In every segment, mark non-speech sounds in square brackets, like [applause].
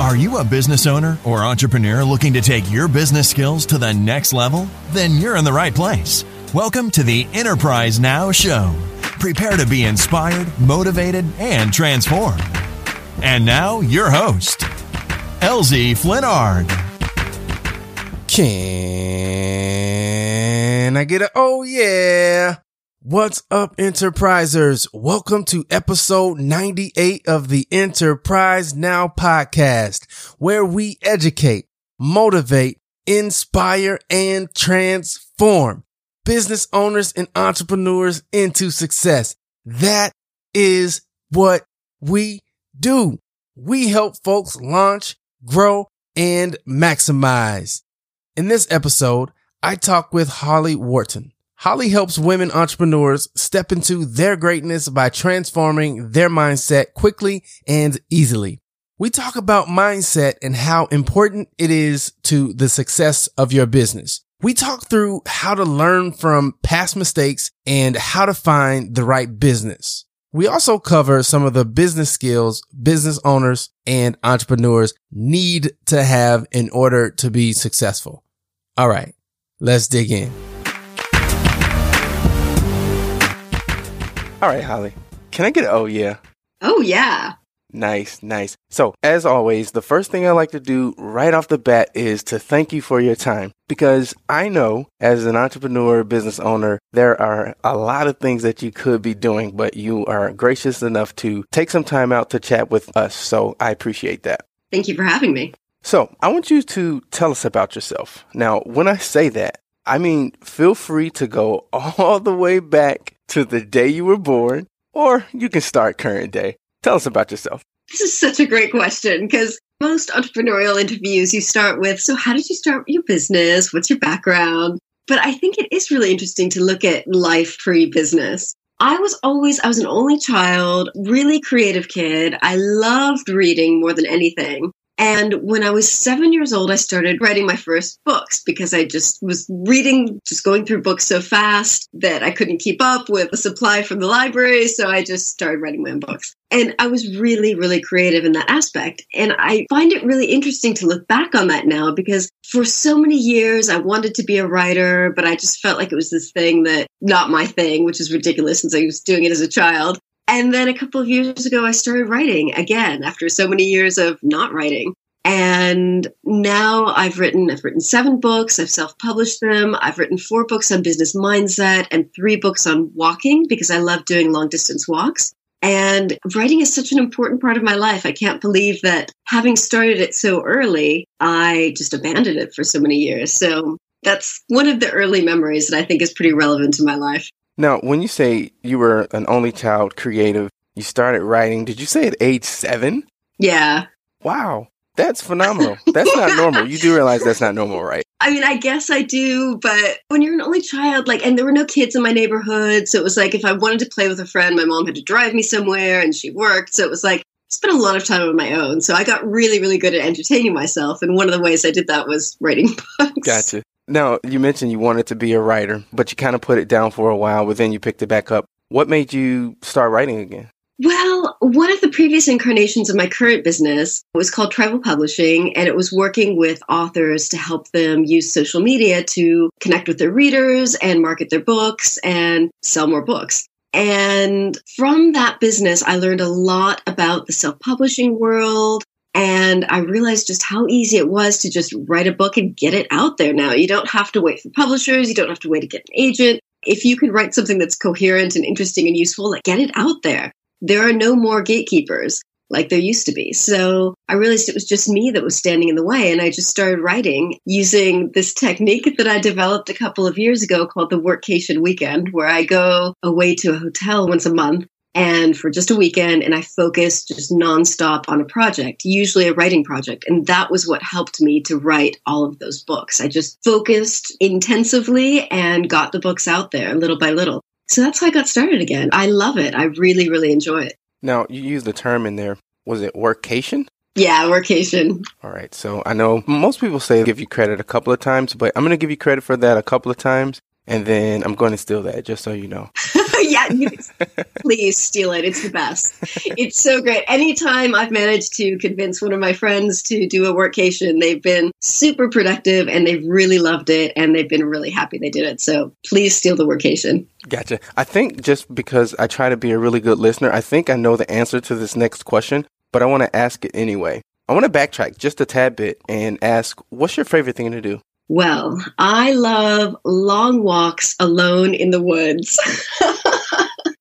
Are you a business owner or entrepreneur looking to take your business skills to the next level? Then you're in the right place. Welcome to the Enterprise Now Show. Prepare to be inspired, motivated, and transformed. And now, your host, LZ Flinnard. Can I get a oh yeah? What's up, enterprisers? Welcome to episode 98 of the Enterprise Now podcast, where we educate, motivate, inspire, and transform business owners and entrepreneurs into success. That is what we do. We help folks launch, grow, and maximize. In this episode, I talk with Holly Worton. Holly helps women entrepreneurs step into their greatness by transforming their mindset quickly and easily. We talk about mindset and how important it is to the success of your business. We talk through how to learn from past mistakes and how to find the right business. We also cover some of the business skills business owners and entrepreneurs need to have in order to be successful. All right, let's dig in. All right, Holly. Can I get an oh yeah? Oh yeah. Nice, nice. So, as always, the first thing I like to do right off the bat is to thank you for your time because I know as an entrepreneur, business owner, there are a lot of things that you could be doing, but you are gracious enough to take some time out to chat with us. So, I appreciate that. Thank you for having me. So, I want you to tell us about yourself. Now, when I say that, I mean, feel free to go [laughs] all the way back to the day you were born, or you can start current day. Tell us about yourself. This is such a great question because most entrepreneurial interviews you start with, so how did you start your business? What's your background? But I think it is really interesting to look at life pre business. I was always, I was an only child, really creative kid. I loved reading more than anything. And when I was seven years old, I started writing my first books because I just was reading, just going through books so fast that I couldn't keep up with the supply from the library. So I just started writing my own books. And I was really, really creative in that aspect. And I find it really interesting to look back on that now because for so many years I wanted to be a writer, but I just felt like it was this thing that not my thing, which is ridiculous since I was doing it as a child. And then a couple of years ago, I started writing again after so many years of not writing. And now I've written, I've written seven books. I've self-published them. I've written four books on business mindset and three books on walking because I love doing long distance walks. And writing is such an important part of my life. I can't believe that having started it so early, I just abandoned it for so many years. So that's one of the early memories that I think is pretty relevant to my life. Now, when you say you were an only child creative, you started writing, did you say at age seven? Yeah. Wow. That's phenomenal. [laughs] That's not normal. You do realize that's not normal, right? I mean, I guess I do, but when you're an only child, like, and there were no kids in my neighborhood. So it was like if I wanted to play with a friend, my mom had to drive me somewhere and she worked. So it was like, spent a lot of time on my own. So I got really, really good at entertaining myself. And one of the ways I did that was writing [laughs] books. Gotcha. Now, you mentioned you wanted to be a writer, but you kind of put it down for a while, but then you picked it back up. What made you start writing again? Well, one of the previous incarnations of my current business was called Tribal Publishing, and it was working with authors to help them use social media to connect with their readers and market their books and sell more books. And from that business, I learned a lot about the self publishing world, and I realized just how easy it was to just write a book and get it out there now. You don't have to wait for publishers. You don't have to wait to get an agent. If you can write something that's coherent and interesting and useful, like get it out there. There are no more gatekeepers like there used to be. So I realized it was just me that was standing in the way. And I just started writing using this technique that I developed a couple of years ago called the Workcation Weekend, where I go away to a hotel once a month and for just a weekend and I focused just nonstop on a project, usually a writing project. And that was what helped me to write all of those books. I just focused intensively and got the books out there little by little. So that's how I got started again. I love it. I really, really enjoy it. Now, you used the term in there. Was it workation? Yeah, workation. All right. So I know most people say give you credit a couple of times, but I'm going to give you credit for that a couple of times. And then I'm going to steal that just so you know. [laughs] yeah, please steal it. It's the best. It's so great. Anytime I've managed to convince one of my friends to do a workcation, they've been super productive and they've really loved it and they've been really happy they did it. So please steal the workcation. Gotcha. I think just because I try to be a really good listener, I think I know the answer to this next question, but I want to ask it anyway. I want to backtrack just a tad bit and ask, what's your favorite thing to do? Well, I love long walks alone in the woods. [laughs]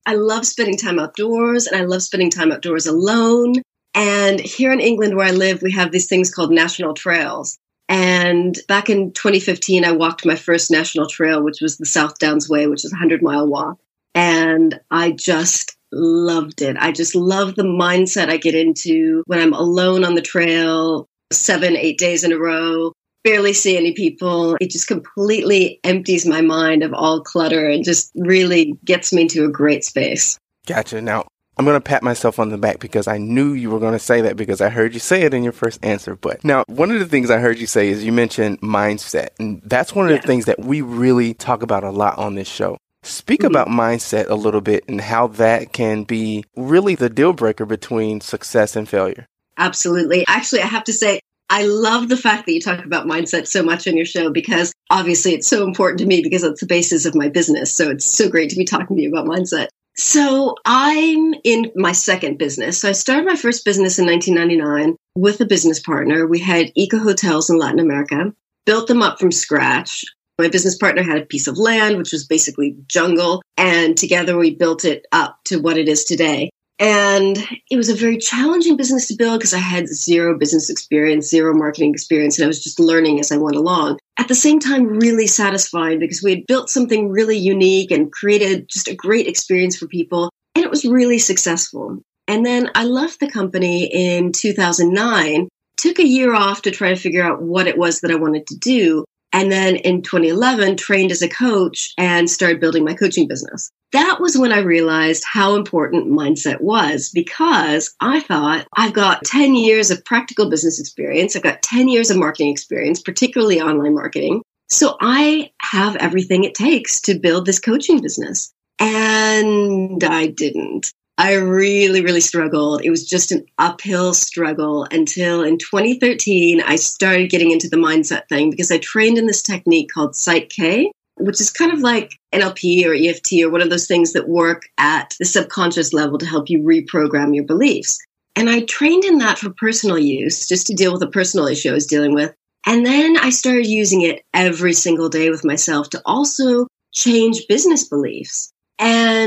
I love spending time outdoors and I love spending time outdoors alone. And here in England, where I live, we have these things called national trails. And back in 2015, I walked my first national trail, which was the South Downs Way, which is a 100 mile walk. And I just loved it. I just love the mindset I get into when I'm alone on the trail, seven, eight days in a row, barely see any people. It just completely empties my mind of all clutter and just really gets me into a great space. Gotcha. Now, I'm going to pat myself on the back because I knew you were going to say that because I heard you say it in your first answer. But now, one of the things I heard you say is you mentioned mindset. And that's one of yeah. the things that we really talk about a lot on this show. Speak mm-hmm. about mindset a little bit and how that can be really the deal breaker between success and failure. Absolutely. Actually, I have to say, I love the fact that you talk about mindset so much on your show because obviously it's so important to me because it's the basis of my business. So it's so great to be talking to you about mindset. So I'm in my second business. So I started my first business in 1999 with a business partner. We had eco hotels in Latin America, built them up from scratch. My business partner had a piece of land, which was basically jungle, and together we built it up to what it is today. And it was a very challenging business to build because I had zero business experience, zero marketing experience, and I was just learning as I went along. At the same time, really satisfying because we had built something really unique and created just a great experience for people. And it was really successful. And then I left the company in 2009, took a year off to try to figure out what it was that I wanted to do. And then in 2011, trained as a coach and started building my coaching business. That was when I realized how important mindset was because I thought I've got 10 years of practical business experience. I've got 10 years of marketing experience, particularly online marketing. So I have everything it takes to build this coaching business. And I didn't. I really, really struggled. It was just an uphill struggle until in 2013, I started getting into the mindset thing because I trained in this technique called Psych K, which is kind of like NLP or EFT or one of those things that work at the subconscious level to help you reprogram your beliefs. And I trained in that for personal use, just to deal with a personal issue I was dealing with. And then I started using it every single day with myself to also change business beliefs.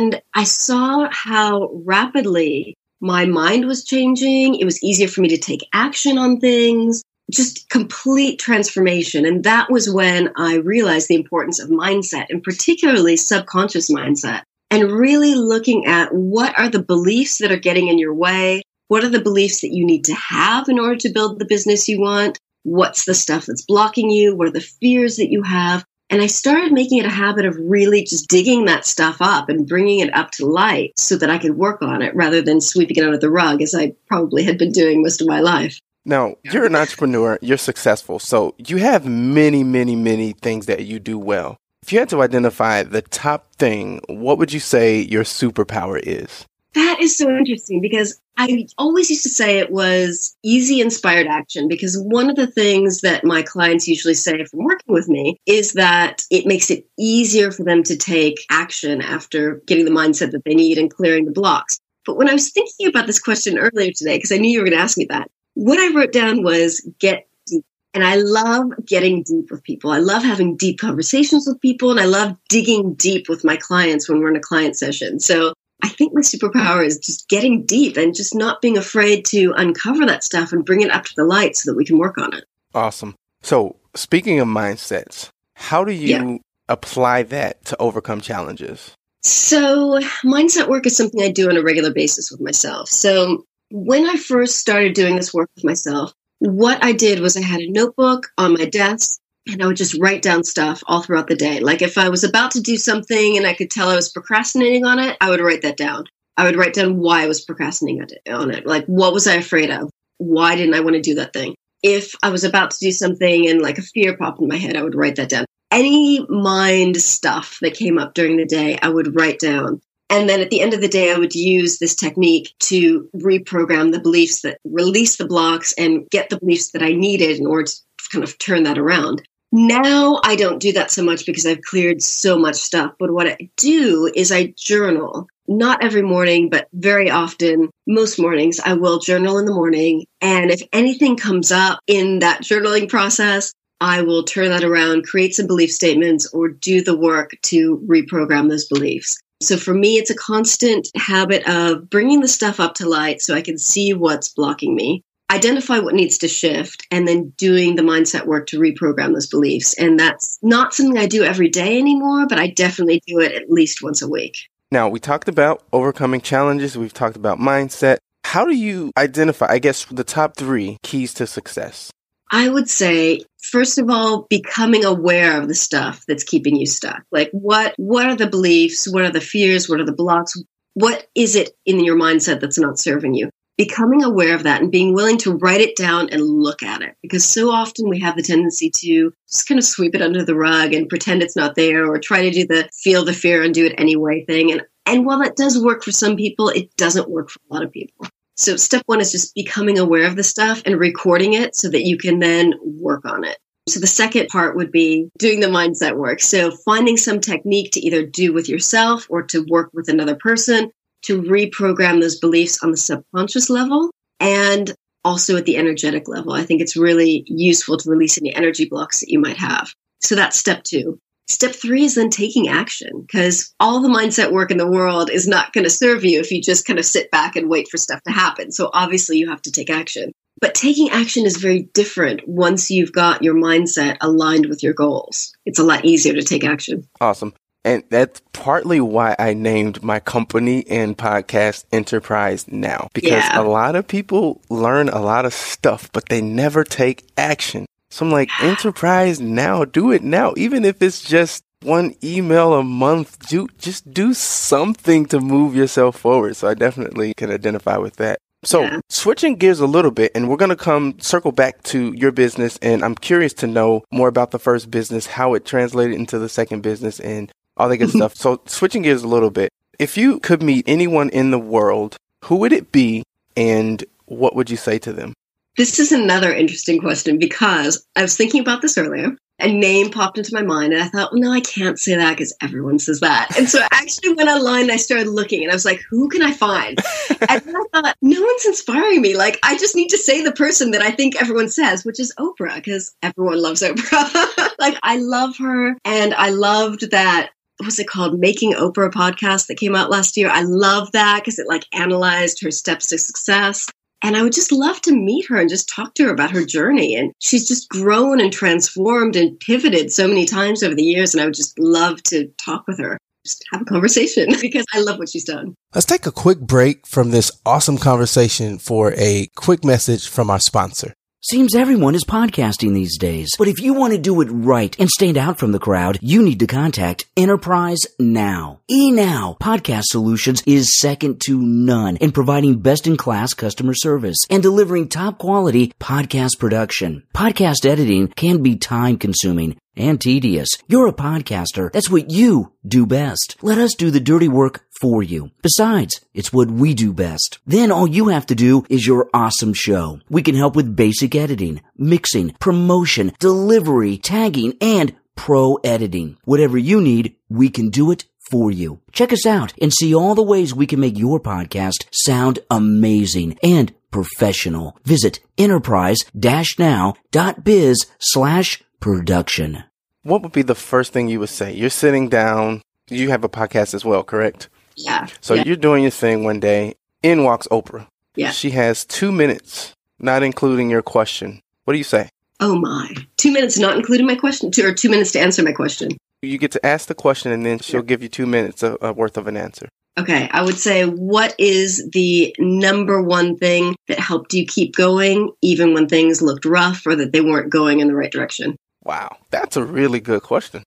And I saw how rapidly my mind was changing. It was easier for me to take action on things, just complete transformation. And that was when I realized the importance of mindset and particularly subconscious mindset and really looking at what are the beliefs that are getting in your way? What are the beliefs that you need to have in order to build the business you want? What's the stuff that's blocking you? What are the fears that you have? And I started making it a habit of really just digging that stuff up and bringing it up to light so that I could work on it rather than sweeping it under the rug as I probably had been doing most of my life. Now, you're an entrepreneur, you're successful, so you have many, many, many things that you do well. If you had to identify the top thing, what would you say your superpower is? That is so interesting because I always used to say it was easy inspired action because one of the things that my clients usually say from working with me is that it makes it easier for them to take action after getting the mindset that they need and clearing the blocks. But when I was thinking about this question earlier today, because I knew you were going to ask me that, what I wrote down was get deep. And I love getting deep with people. I love having deep conversations with people and I love digging deep with my clients when we're in a client session. So I think my superpower is just getting deep and just not being afraid to uncover that stuff and bring it up to the light so that we can work on it. Awesome. So, speaking of mindsets, how do you yeah. apply that to overcome challenges? So, mindset work is something I do on a regular basis with myself. So, when I first started doing this work with myself, what I did was I had a notebook on my desk and I would just write down stuff all throughout the day. Like if I was about to do something and I could tell I was procrastinating on it, I would write that down. I would write down why I was procrastinating on it. Like what was I afraid of? Why didn't I want to do that thing? If I was about to do something and like a fear popped in my head, I would write that down. Any mind stuff that came up during the day, I would write down. And then at the end of the day, I would use this technique to reprogram the beliefs that release the blocks and get the beliefs that I needed in order to kind of turn that around. Now I don't do that so much because I've cleared so much stuff. But what I do is I journal. Not every morning, but very often, most mornings, I will journal in the morning. And if anything comes up in that journaling process, I will turn that around, create some belief statements, or do the work to reprogram those beliefs. So for me, it's a constant habit of bringing the stuff up to light so I can see what's blocking me identify what needs to shift and then doing the mindset work to reprogram those beliefs. And that's not something I do every day anymore, but I definitely do it at least once a week. Now, we talked about overcoming challenges, we've talked about mindset. How do you identify, I guess, the top three keys to success? I would say, first of all, becoming aware of the stuff that's keeping you stuck. Like what what are the beliefs? What are the fears? What are the blocks? What is it in your mindset that's not serving you? Becoming aware of that and being willing to write it down and look at it. Because so often we have the tendency to just kind of sweep it under the rug and pretend it's not there or try to do the feel the fear and do it anyway thing. And, and while that does work for some people, it doesn't work for a lot of people. So step one is just becoming aware of the stuff and recording it so that you can then work on it. So the second part would be doing the mindset work. So finding some technique to either do with yourself or to work with another person to reprogram those beliefs on the subconscious level and also at the energetic level. I think it's really useful to release any energy blocks that you might have. So that's step two. Step three is then taking action because all the mindset work in the world is not going to serve you if you just kind of sit back and wait for stuff to happen. So obviously you have to take action. But taking action is very different once you've got your mindset aligned with your goals. It's a lot easier to take action. Awesome. And that's partly why I named my company and podcast Enterprise Now. Because yeah. a lot of people learn a lot of stuff, but they never take action. So I'm like, Enterprise Now, do it now. Even if it's just one email a month, do, just do something to move yourself forward. So I definitely can identify with that. So yeah. switching gears a little bit, and we're going to come circle back to your business. And I'm curious to know more about the first business, how it translated into the second business, and all that good stuff. [laughs] So switching gears a little bit, if you could meet anyone in the world, who would it be and what would you say to them? This is another interesting question because I was thinking about this earlier. A name popped into my mind, and I thought, well, no, I can't say that because everyone says that. And so [laughs] I actually went online and I started looking, and I was like, who can I find? [laughs] and then I thought, no one's inspiring me. Like, I just need to say the person that I think everyone says, which is Oprah, because everyone loves Oprah. like, I love her, and I loved that what's it called? Making Oprah podcast that came out last year. I love that because it like analyzed her steps to success. And I would just love to meet her and just talk to her about her journey. And she's just grown and transformed and pivoted so many times over the years. And I would just love to talk with her, just have a conversation [laughs] because I love what she's done. Let's take a quick break from this awesome conversation for a quick message from our sponsor. Seems everyone is podcasting these days. But if you want to do it right and stand out from the crowd, you need to contact Enterprise Now. eNow Podcast Solutions is second to none in providing best in class customer service and delivering top quality podcast production. Podcast editing can be time consuming and tedious. You're a podcaster. That's what you do best. Let us do the dirty work for you. Besides, it's what we do best. Then all you have to do is your awesome show. We can help with basic editing, mixing, promotion, delivery, tagging, and pro editing. Whatever you need, we can do it for you. Check us out and see all the ways we can make your podcast sound amazing and professional. Visit enterprise-now.biz slash production. What would be the first thing you would say? You're sitting down. You have a podcast as well, correct? Yeah. So yeah. you're doing your thing one day. In walks Oprah. Yeah. She has two minutes, not including your question. What do you say? Oh my. Two minutes, not including my question, two, or two minutes to answer my question. You get to ask the question and then she'll give you two minutes of, of worth of an answer. Okay, I would say what is the number one thing that helped you keep going even when things looked rough or that they weren't going in the right direction? Wow, that's a really good question.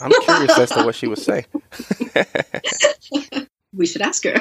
I'm curious as to what she would say. [laughs] we should ask her.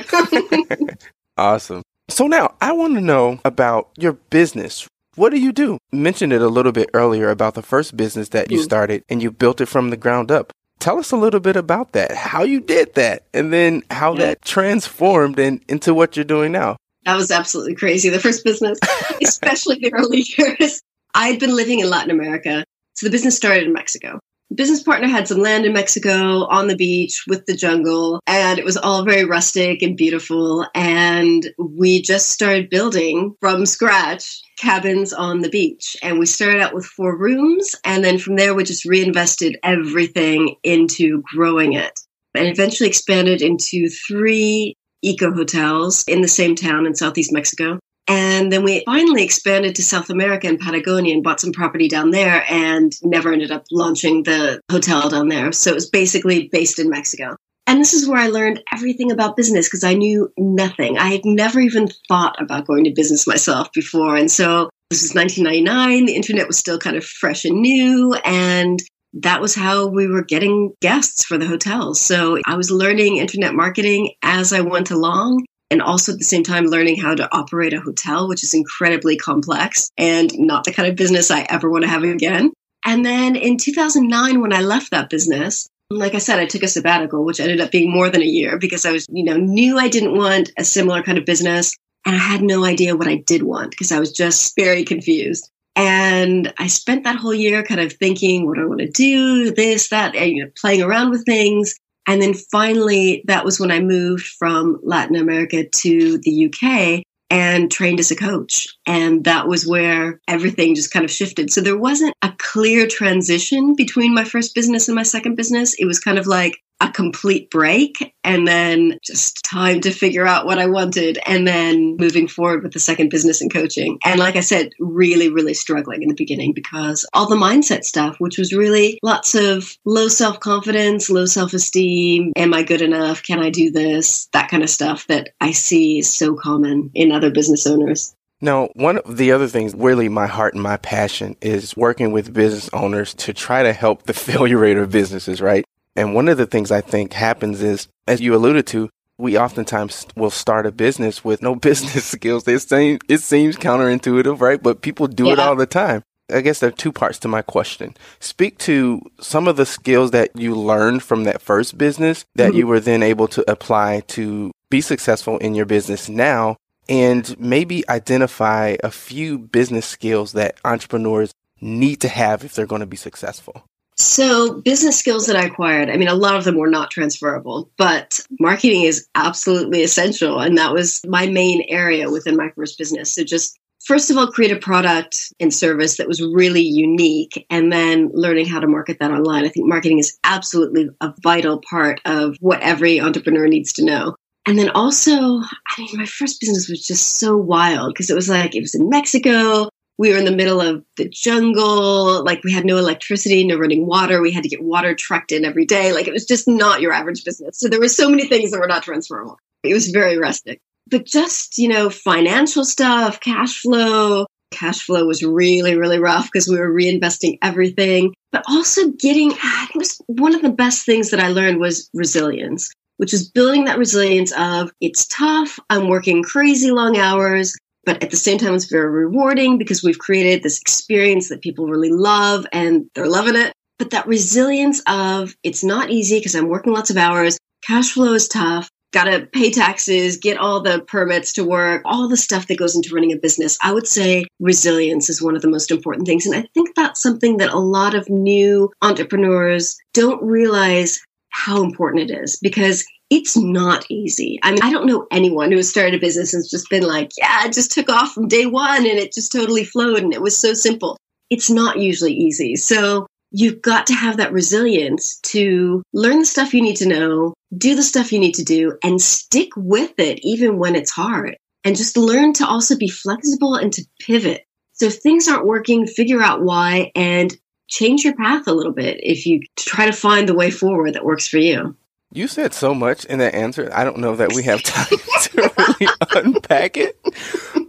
[laughs] awesome. So now I want to know about your business. What do you do? You mentioned it a little bit earlier about the first business that you mm. started and you built it from the ground up. Tell us a little bit about that, how you did that, and then how yeah. that transformed in, into what you're doing now. That was absolutely crazy. The first business, [laughs] especially the early years. I had been living in Latin America. So the business started in Mexico business partner had some land in Mexico on the beach with the jungle, and it was all very rustic and beautiful. And we just started building from scratch cabins on the beach. And we started out with four rooms, and then from there, we just reinvested everything into growing it and eventually expanded into three eco hotels in the same town in southeast Mexico. And then we finally expanded to South America and Patagonia and bought some property down there and never ended up launching the hotel down there. So it was basically based in Mexico. And this is where I learned everything about business because I knew nothing. I had never even thought about going to business myself before. And so this was 1999. The internet was still kind of fresh and new. And that was how we were getting guests for the hotels. So I was learning internet marketing as I went along and also at the same time learning how to operate a hotel, which is incredibly complex and not the kind of business I ever want to have again. And then in 2009, when I left that business, like I said, I took a sabbatical, which ended up being more than a year because I was, you know, knew I didn't want a similar kind of business. And I had no idea what I did want because I was just very confused. And I spent that whole year kind of thinking, what do I want to do? This, that, and, you know, playing around with things. And then finally, that was when I moved from Latin America to the UK and trained as a coach. And that was where everything just kind of shifted. So there wasn't a clear transition between my first business and my second business. It was kind of like a complete break and then just time to figure out what I wanted and then moving forward with the second business and coaching. And like I said, really, really struggling in the beginning because all the mindset stuff, which was really lots of low self confidence, low self esteem. Am I good enough? Can I do this? That kind of stuff that I see is so common in other business owners. Now, one of the other things, really my heart and my passion is working with business owners to try to help the [laughs] failure rate of businesses, right? And one of the things I think happens is, as you alluded to, we oftentimes will start a business with no [laughs] business skills. It seems, it seems counterintuitive, right? But people do yeah. it all the time. I guess there are two parts to my question. Speak to some of the skills that you learned from that first business that mm-hmm. you were then able to apply to be successful in your business now, and maybe identify a few business skills that entrepreneurs need to have if they're going to be successful. So, business skills that I acquired, I mean, a lot of them were not transferable, but marketing is absolutely essential. And that was my main area within my first business. So, just first of all, create a product and service that was really unique, and then learning how to market that online. I think marketing is absolutely a vital part of what every entrepreneur needs to know. And then also, I mean, my first business was just so wild because it was like, it was in Mexico we were in the middle of the jungle. Like we had no electricity, no running water. We had to get water trucked in every day. Like it was just not your average business. So there were so many things that were not transferable. It was very rustic. But just, you know, financial stuff, cash flow. Cash flow was really, really rough because we were reinvesting everything. But also getting, think it was one of the best things that I learned was resilience which is building that resilience of it's tough, I'm working crazy long hours, but at the same time, it's very rewarding because we've created this experience that people really love and they're loving it. But that resilience of it's not easy because I'm working lots of hours, cash flow is tough, got to pay taxes, get all the permits to work, all the stuff that goes into running a business. I would say resilience is one of the most important things. And I think that's something that a lot of new entrepreneurs don't realize how important it is because it's not easy. I mean, I don't know anyone who has started a business and just been like, yeah, it just took off from day one and it just totally flowed and it was so simple. It's not usually easy. So you've got to have that resilience to learn the stuff you need to know, do the stuff you need to do, and stick with it even when it's hard. And just learn to also be flexible and to pivot. So if things aren't working, figure out why and change your path a little bit if you try to find the way forward that works for you. You said so much in that answer. I don't know that we have time [laughs] to really unpack it.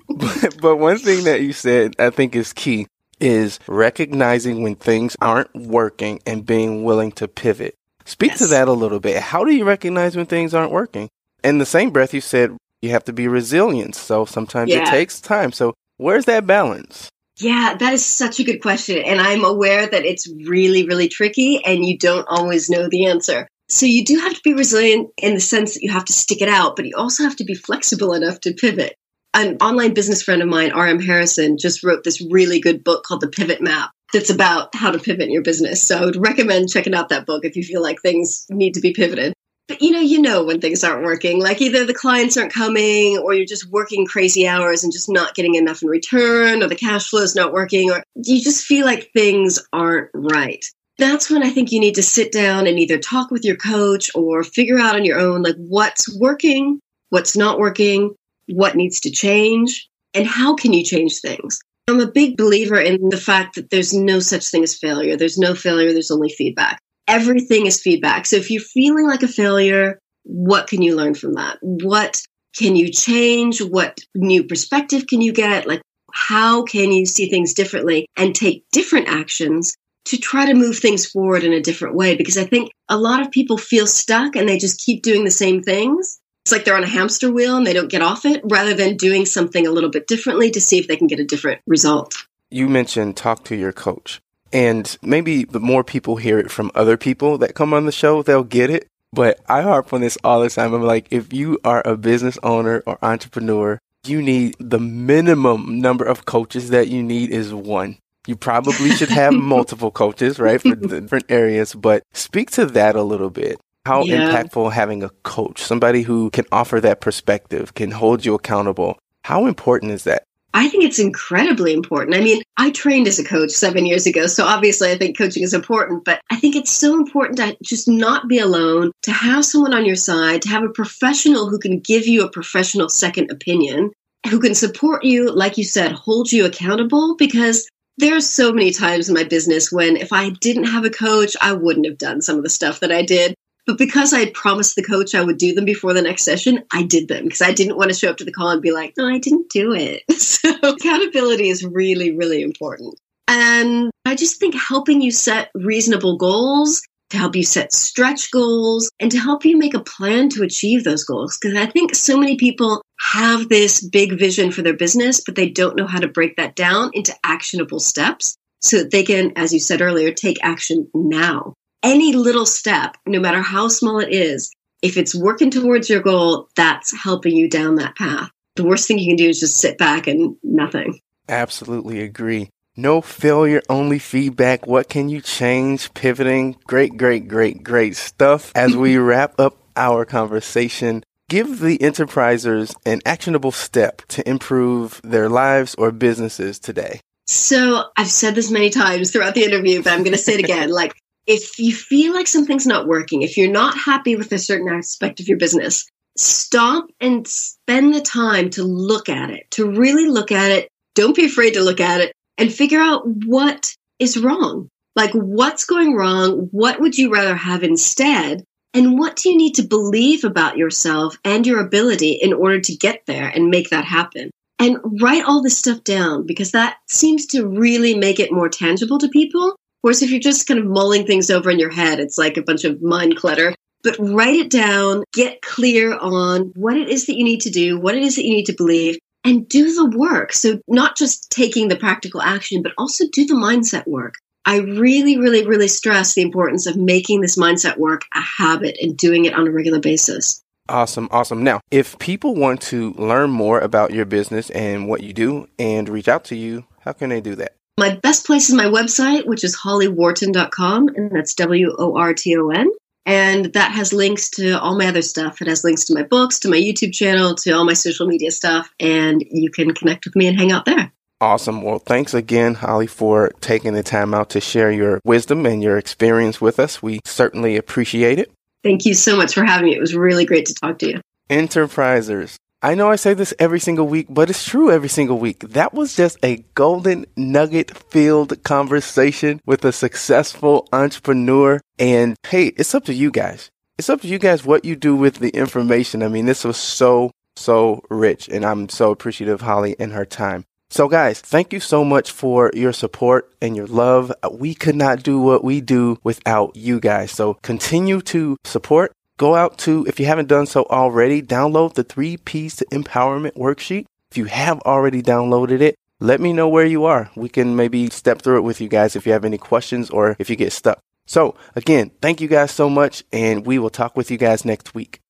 But, but one thing that you said I think is key is recognizing when things aren't working and being willing to pivot. Speak yes. to that a little bit. How do you recognize when things aren't working? In the same breath, you said you have to be resilient. So sometimes yeah. it takes time. So where's that balance? Yeah, that is such a good question. And I'm aware that it's really, really tricky and you don't always know the answer. So you do have to be resilient in the sense that you have to stick it out, but you also have to be flexible enough to pivot. An online business friend of mine, RM Harrison, just wrote this really good book called The Pivot Map that's about how to pivot your business. So I would recommend checking out that book if you feel like things need to be pivoted. But you know, you know when things aren't working. Like either the clients aren't coming or you're just working crazy hours and just not getting enough in return or the cash flow is not working or you just feel like things aren't right. That's when I think you need to sit down and either talk with your coach or figure out on your own like what's working, what's not working, what needs to change, and how can you change things. I'm a big believer in the fact that there's no such thing as failure. There's no failure, there's only feedback. Everything is feedback. So if you're feeling like a failure, what can you learn from that? What can you change? What new perspective can you get? Like, how can you see things differently and take different actions to try to move things forward in a different way? Because I think a lot of people feel stuck and they just keep doing the same things it's like they're on a hamster wheel and they don't get off it rather than doing something a little bit differently to see if they can get a different result. You mentioned talk to your coach. And maybe the more people hear it from other people that come on the show, they'll get it. But I harp on this all the time. I'm like, if you are a business owner or entrepreneur, you need the minimum number of coaches that you need is one. You probably should have [laughs] multiple coaches, right, for [laughs] different areas, but speak to that a little bit. How yeah. impactful having a coach, somebody who can offer that perspective, can hold you accountable. How important is that? I think it's incredibly important. I mean, I trained as a coach seven years ago, so obviously I think coaching is important, but I think it's so important to just not be alone, to have someone on your side, to have a professional who can give you a professional second opinion, who can support you, like you said, hold you accountable, because there's so many times in my business when if I didn't have a coach, I wouldn't have done some of the stuff that I did. But because I had promised the coach I would do them before the next session, I did them because I didn't want to show up to the call and be like, no, I didn't do it. [laughs] So accountability is really, really important. And I just think helping you set reasonable goals, to help you set stretch goals, and to help you make a plan to achieve those goals. Because I think so many people have this big vision for their business, but they don't know how to break that down into actionable steps so that they can, as you said earlier, take action now any little step, no matter how small it is, if it's working towards your goal, that's helping you down that path. The worst thing you can do is just sit back and nothing. Absolutely agree. No failure, only feedback. What can you change? Pivoting. Great, great, great, great stuff. As we [laughs] wrap up our conversation, give the enterprisers an actionable step to improve their lives or businesses today. So I've said this many times throughout the interview, but I'm going to say it again. [laughs] Like if you feel like something's not working, if you're not happy with a certain aspect of your business, stop and spend the time to look at it, to really look at it. Don't be afraid to look at it and figure out what is wrong. Like, what's going wrong? What would you rather have instead? And what do you need to believe about yourself and your ability in order to get there and make that happen? And write all this stuff down because that seems to really make it more tangible to people course, if you're just kind of mulling things over in your head, it's like a bunch of mind clutter. But write it down, get clear on what it is that you need to do, what it is that you need to believe, and do the work. So, not just taking the practical action, but also do the mindset work. I really, really, really stress the importance of making this mindset work a habit and doing it on a regular basis. Awesome, awesome. Now, if people want to learn more about your business and what you do and reach out to you, how can they do that? My best place is my website, which is hollyworton.com, and that's W O R T O N. And that has links to all my other stuff. It has links to my books, to my YouTube channel, to all my social media stuff, and you can connect with me and hang out there. Awesome. Well, thanks again, Holly, for taking the time out to share your wisdom and your experience with us. We certainly appreciate it. Thank you so much for having me. It was really great to talk to you. Enterprisers, I know I say this every single week, but it's true every single week. That was just a golden nugget filled conversation with a successful entrepreneur. And hey, it's up to you guys. It's up to you guys what you do with the information. I mean, this was so, so rich, and I'm so appreciative of Holly and her time. So, guys, thank you so much for your support and your love. We could not do what we do without you guys. So, continue to support go out to, if you haven't done so already, download the three P's to empowerment worksheet. If you have already downloaded it, let me know where you are. We can maybe step through it with you guys if you have any questions or if you get stuck. So again, thank you guys so much and we will talk with you guys next week.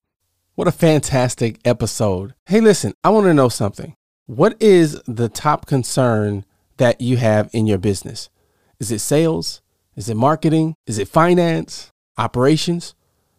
What a fantastic episode. Hey, listen, I want to know something. What is the top concern that you have in your business? Is it sales? Is it marketing? Is it finance? Operations?